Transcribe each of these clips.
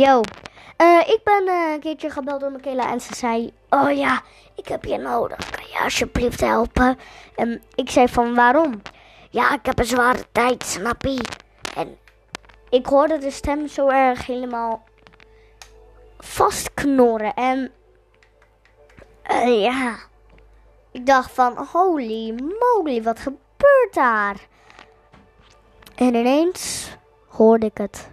Yo, eh, ik ben eh, een keertje gebeld door Michaela en ze zei: Oh ja, ik heb je nodig. Kan je alsjeblieft helpen? En ik zei: Van waarom? Ja, ik heb een zware tijd, snap je? En ik hoorde de stem zo erg helemaal vastknorren. En eh, ja, ik dacht van: Holy moly, wat gebeurt daar? En ineens hoorde ik het.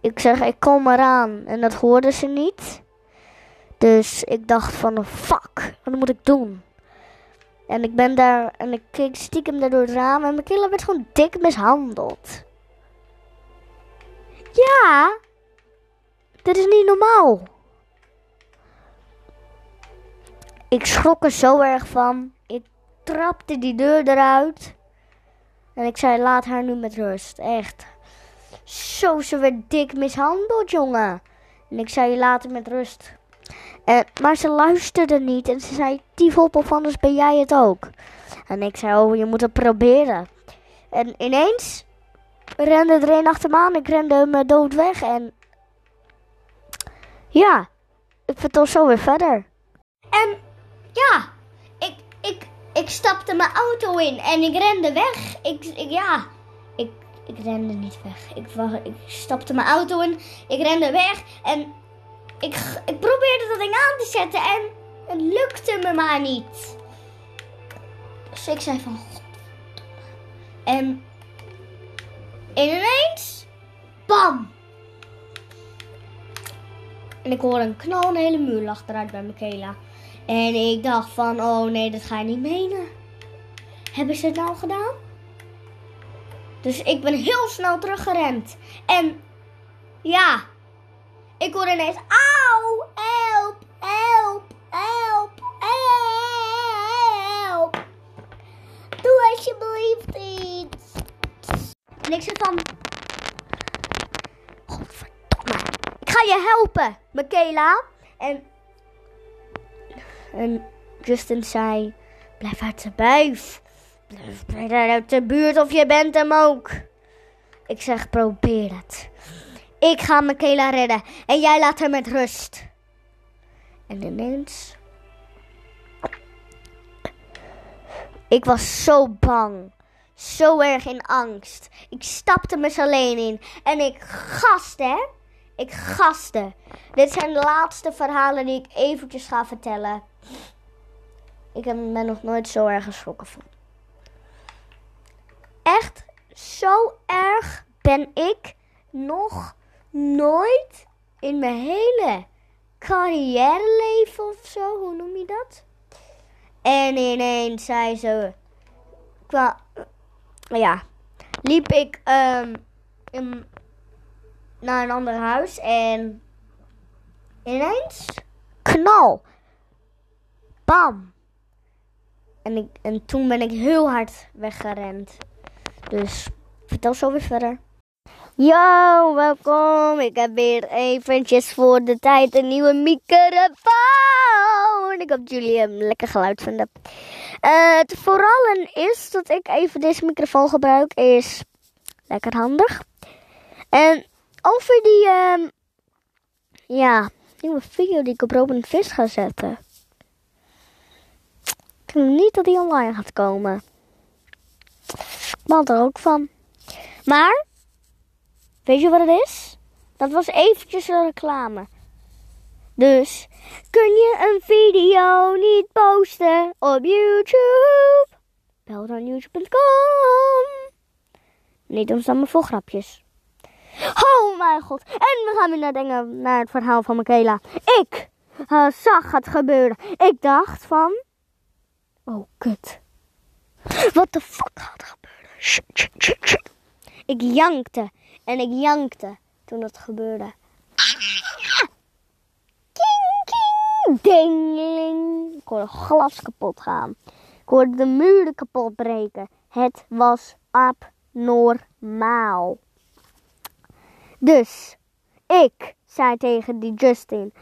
Ik zeg, ik kom eraan. En dat hoorden ze niet. Dus ik dacht van, fuck, wat moet ik doen? En ik ben daar, en ik keek stiekem daar door het raam. En mijn killer werd gewoon dik mishandeld. Ja, dit is niet normaal. Ik schrok er zo erg van. Ik trapte die deur eruit. En ik zei, laat haar nu met rust. Echt. Zo, ze werd dik mishandeld, jongen. En ik zei, laat haar met rust. En, maar ze luisterde niet. En ze zei, die of anders ben jij het ook. En ik zei, oh, je moet het proberen. En ineens rende er een achter me aan. Ik rende me dood weg. En ja, ik vertel zo weer verder. En ja, ik, stapte mijn auto in en ik rende weg. Ik, ja, ik, ik rende niet weg. Ik, ik stapte mijn auto in, ik rende weg en ik, ik probeerde dat ding aan te zetten en het lukte me maar niet. Dus ik zei van, god. En ineens, bam. En ik hoor een knal, een hele muur lag eruit bij Michaela. En ik dacht van, oh nee, dat ga je niet menen. Hebben ze het nou gedaan? Dus ik ben heel snel teruggerend. En ja, ik hoor ineens, auw, help, help, help, help. Doe alsjeblieft iets. En ik zeg van, godverdomme, ik ga je helpen, Michaela. En en Justin zei: Blijf uit de buif. Blijf uit de buurt of je bent hem ook. Ik zeg: Probeer het. Ik ga Michaela redden en jij laat haar met rust. En ineens. Ik was zo bang. Zo erg in angst. Ik stapte me alleen in. En ik gaste, Ik gaste. Dit zijn de laatste verhalen die ik eventjes ga vertellen. Ik ben nog nooit zo erg geschrokken van. Echt, zo erg ben ik nog nooit in mijn hele carrière leven of zo. Hoe noem je dat? En ineens zei ze, ja, liep ik um, in, naar een ander huis en ineens knal. Bam. En, ik, en toen ben ik heel hard weggerend. Dus vertel zo weer verder. Yo, welkom. Ik heb weer eventjes voor de tijd een nieuwe microfoon. Ik hoop dat jullie hem lekker geluid vinden. Uh, het vooral is dat ik even deze microfoon gebruik is lekker handig. En over die uh, ja, nieuwe video die ik op Robin Vis ga zetten niet dat hij online gaat komen. Ik er ook van. Maar, weet je wat het is? Dat was eventjes een reclame. Dus, kun je een video niet posten op YouTube? Bel dan youtube.com. Niet doen dan maar voor grapjes. Oh mijn god. En we gaan weer naar, naar het verhaal van Michaela. Ik uh, zag het gebeuren. Ik dacht van... Oh, kut. Wat de fuck gaat er gebeuren? Ik jankte en ik jankte toen het gebeurde. King, king, ding. Ik hoorde glas kapot gaan. Ik hoorde de muren kapot breken. Het was abnormaal. Dus ik zei tegen die Justin: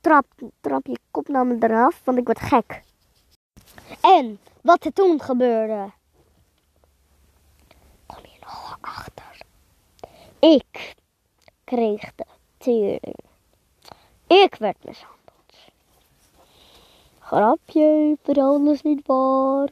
trap, trap je kop naar me eraf, want ik word gek. En wat er toen gebeurde. Kom je nog achter? Ik kreeg de tering. Ik werd mishandeld. Grapje, is niet waar.